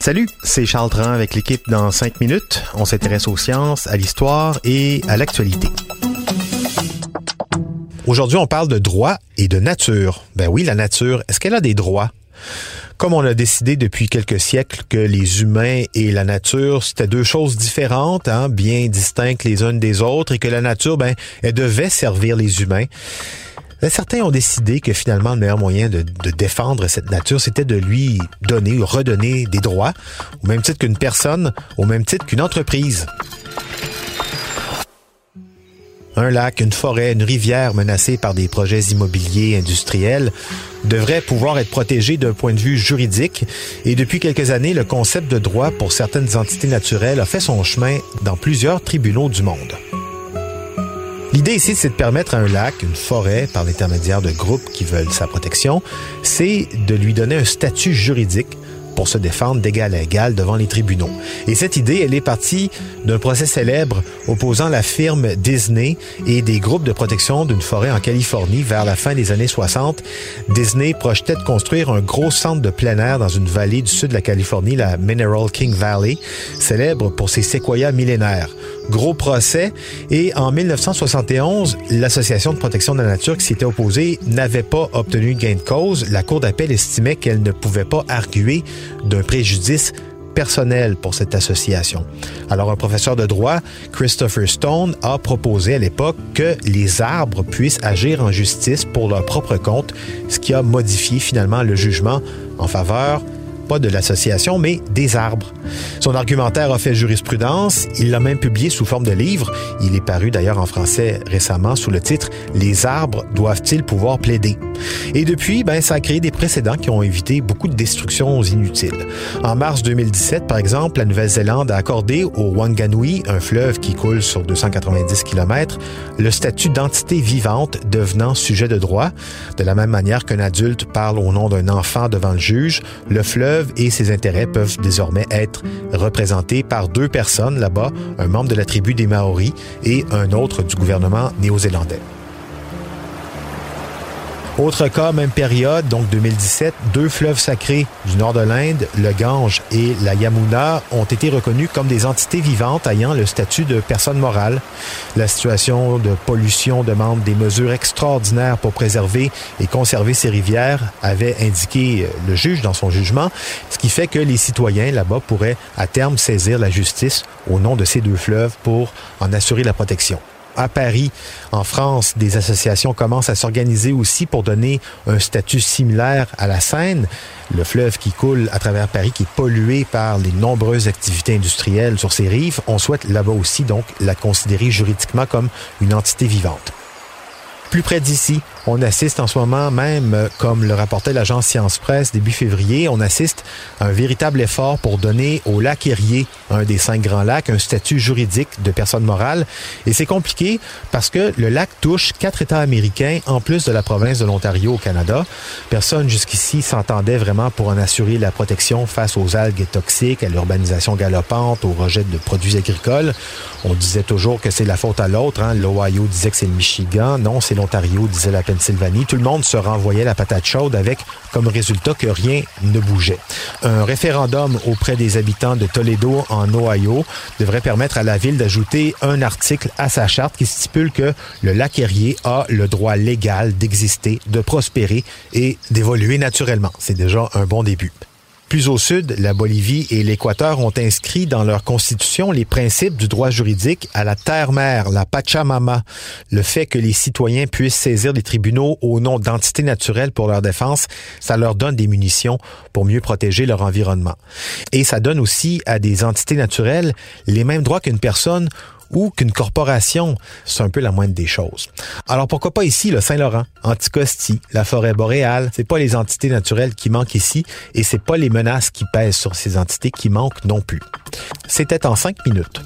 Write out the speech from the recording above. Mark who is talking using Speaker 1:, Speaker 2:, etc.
Speaker 1: Salut, c'est Charles Tran avec l'équipe dans 5 minutes. On s'intéresse aux sciences, à l'histoire et à l'actualité. Aujourd'hui, on parle de droit et de nature. Ben oui, la nature, est-ce qu'elle a des droits? Comme on a décidé depuis quelques siècles que les humains et la nature, c'était deux choses différentes, hein, bien distinctes les unes des autres, et que la nature, ben, elle devait servir les humains. Ben, certains ont décidé que finalement le meilleur moyen de, de défendre cette nature, c'était de lui donner ou redonner des droits, au même titre qu'une personne, au même titre qu'une entreprise. Un lac, une forêt, une rivière menacée par des projets immobiliers industriels devraient pouvoir être protégés d'un point de vue juridique. Et depuis quelques années, le concept de droit pour certaines entités naturelles a fait son chemin dans plusieurs tribunaux du monde. L'idée ici, c'est de permettre à un lac, une forêt, par l'intermédiaire de groupes qui veulent sa protection, c'est de lui donner un statut juridique pour se défendre d'égal à égal devant les tribunaux. Et cette idée, elle est partie d'un procès célèbre opposant la firme Disney et des groupes de protection d'une forêt en Californie vers la fin des années 60. Disney projetait de construire un gros centre de plein air dans une vallée du sud de la Californie, la Mineral King Valley, célèbre pour ses séquoias millénaires gros procès. Et en 1971, l'Association de protection de la nature qui s'était opposée n'avait pas obtenu gain de cause. La Cour d'appel estimait qu'elle ne pouvait pas arguer d'un préjudice personnel pour cette association. Alors un professeur de droit, Christopher Stone, a proposé à l'époque que les arbres puissent agir en justice pour leur propre compte, ce qui a modifié finalement le jugement en faveur pas de l'association, mais des arbres. Son argumentaire a fait jurisprudence, il l'a même publié sous forme de livre. Il est paru d'ailleurs en français récemment sous le titre Les arbres doivent-ils pouvoir plaider? Et depuis, ben, ça a créé des précédents qui ont évité beaucoup de destructions inutiles. En mars 2017, par exemple, la Nouvelle-Zélande a accordé au Wanganui, un fleuve qui coule sur 290 km, le statut d'entité vivante devenant sujet de droit. De la même manière qu'un adulte parle au nom d'un enfant devant le juge, le fleuve et ses intérêts peuvent désormais être représentés par deux personnes là-bas, un membre de la tribu des Maoris et un autre du gouvernement néo-zélandais. Autre cas, même période, donc 2017, deux fleuves sacrés du nord de l'Inde, le Gange et la Yamuna, ont été reconnus comme des entités vivantes ayant le statut de personne morale. La situation de pollution demande des mesures extraordinaires pour préserver et conserver ces rivières, avait indiqué le juge dans son jugement, ce qui fait que les citoyens là-bas pourraient à terme saisir la justice au nom de ces deux fleuves pour en assurer la protection à Paris, en France, des associations commencent à s'organiser aussi pour donner un statut similaire à la Seine, le fleuve qui coule à travers Paris, qui est pollué par les nombreuses activités industrielles sur ses rives. On souhaite là-bas aussi donc la considérer juridiquement comme une entité vivante. Plus près d'ici, on assiste en ce moment même, euh, comme le rapportait l'agence Science Presse début février, on assiste à un véritable effort pour donner au lac Erie, un des cinq grands lacs, un statut juridique de personne morale. Et c'est compliqué parce que le lac touche quatre États américains en plus de la province de l'Ontario au Canada. Personne jusqu'ici s'entendait vraiment pour en assurer la protection face aux algues toxiques, à l'urbanisation galopante, au rejet de produits agricoles. On disait toujours que c'est la faute à l'autre. Hein. L'Ohio disait que c'est le Michigan. Non, c'est l'Ontario, disait la Pennsylvanie. Tout le monde se renvoyait la patate chaude avec comme résultat que rien ne bougeait. Un référendum auprès des habitants de Toledo en Ohio devrait permettre à la ville d'ajouter un article à sa charte qui stipule que le lac Erie a le droit légal d'exister, de prospérer et d'évoluer naturellement. C'est déjà un bon début. Plus au sud, la Bolivie et l'Équateur ont inscrit dans leur constitution les principes du droit juridique à la terre-mère, la Pachamama, le fait que les citoyens puissent saisir les tribunaux au nom d'entités naturelles pour leur défense, ça leur donne des munitions pour mieux protéger leur environnement. Et ça donne aussi à des entités naturelles les mêmes droits qu'une personne ou qu'une corporation, c'est un peu la moindre des choses. Alors pourquoi pas ici le Saint-Laurent, Anticosti, la forêt boréale, c'est pas les entités naturelles qui manquent ici et c'est pas les menaces qui pèsent sur ces entités qui manquent non plus. C'était en cinq minutes.